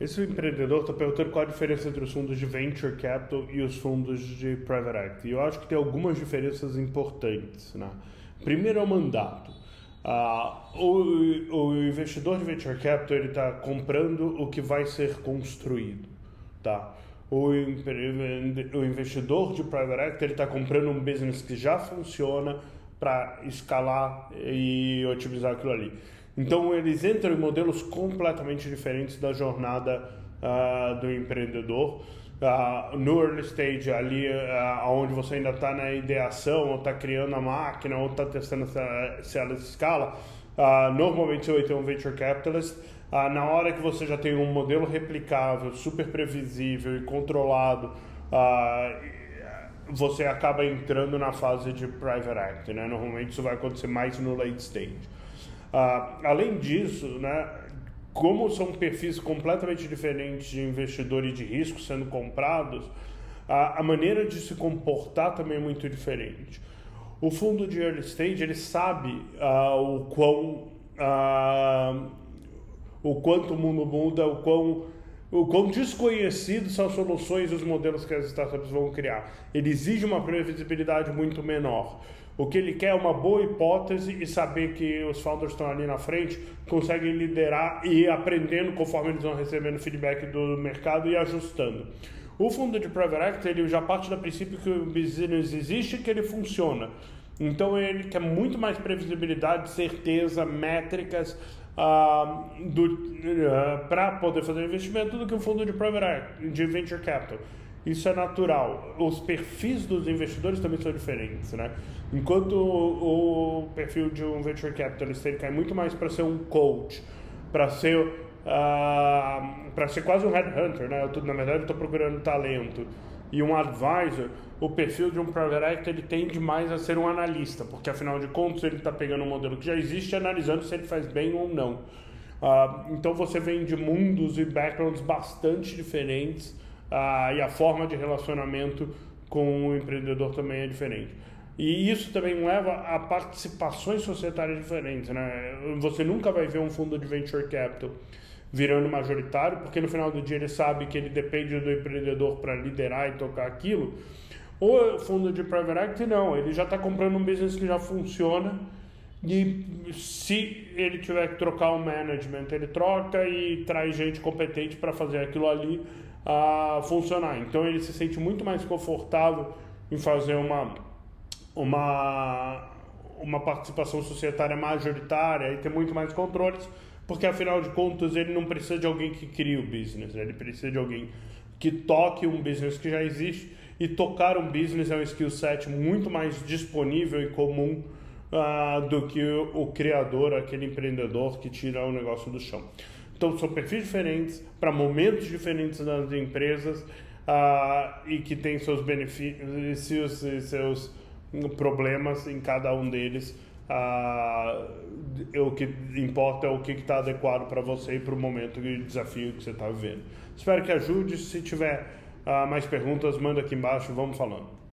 Esse empreendedor está perguntando qual a diferença entre os fundos de venture capital e os fundos de private equity. E eu acho que tem algumas diferenças importantes. Né? Primeiro é o mandato. Uh, o, o, investidor de venture capital ele está comprando o que vai ser construído, tá? O, o investidor de private equity ele está comprando um business que já funciona para escalar e otimizar aquilo ali. Então eles entram em modelos completamente diferentes da jornada uh, do empreendedor. Uh, no early stage, ali uh, onde você ainda está na ideação, ou está criando a máquina, ou está testando se, se ela escala, uh, normalmente você vai ter um venture capitalist. Uh, na hora que você já tem um modelo replicável, super previsível e controlado, você acaba entrando na fase de private act. Né? Normalmente isso vai acontecer mais no late stage. Além disso, né, como são perfis completamente diferentes de investidor e de risco sendo comprados, a, a maneira de se comportar também é muito diferente. O fundo de early stage ele sabe uh, o quão uh, o quanto o mundo muda, o quão o quão desconhecidos são as soluções e os modelos que as startups vão criar. Ele exige uma previsibilidade muito menor. O que ele quer é uma boa hipótese e saber que os founders estão ali na frente, conseguem liderar e ir aprendendo conforme eles vão recebendo feedback do mercado e ajustando. O fundo de Private Equity ele já parte do princípio que o business existe e que ele funciona. Então ele quer muito mais previsibilidade, certeza, métricas uh, uh, para poder fazer investimento do que o fundo de Private de Venture Capital. Isso é natural. Os perfis dos investidores também são diferentes, né? Enquanto o, o perfil de um venture capitalist ele cai muito mais para ser um coach, para ser uh, para ser quase um headhunter, né? Eu tô, na verdade, estou procurando talento. E um advisor, o perfil de um private equity ele tende mais a ser um analista, porque afinal de contas ele está pegando um modelo que já existe e analisando se ele faz bem ou não. Uh, então você vem de mundos e backgrounds bastante diferentes ah, e a forma de relacionamento com o empreendedor também é diferente. E isso também leva a participações societárias diferentes. Né? Você nunca vai ver um fundo de venture capital virando majoritário, porque no final do dia ele sabe que ele depende do empreendedor para liderar e tocar aquilo. Ou fundo de private equity, não, ele já está comprando um business que já funciona e se ele tiver que trocar o management, ele troca e traz gente competente para fazer aquilo ali a funcionar. Então ele se sente muito mais confortável em fazer uma, uma, uma participação societária majoritária e ter muito mais controles, porque afinal de contas ele não precisa de alguém que crie o business, né? ele precisa de alguém que toque um business que já existe e tocar um business é um skill set muito mais disponível e comum uh, do que o, o criador, aquele empreendedor que tira o negócio do chão. Então, são perfis diferentes, para momentos diferentes das empresas uh, e que tem seus benefícios e seus problemas em cada um deles. Uh, o que importa é o que está adequado para você e para o momento e desafio que você está vivendo. Espero que ajude. Se tiver uh, mais perguntas, manda aqui embaixo, vamos falando.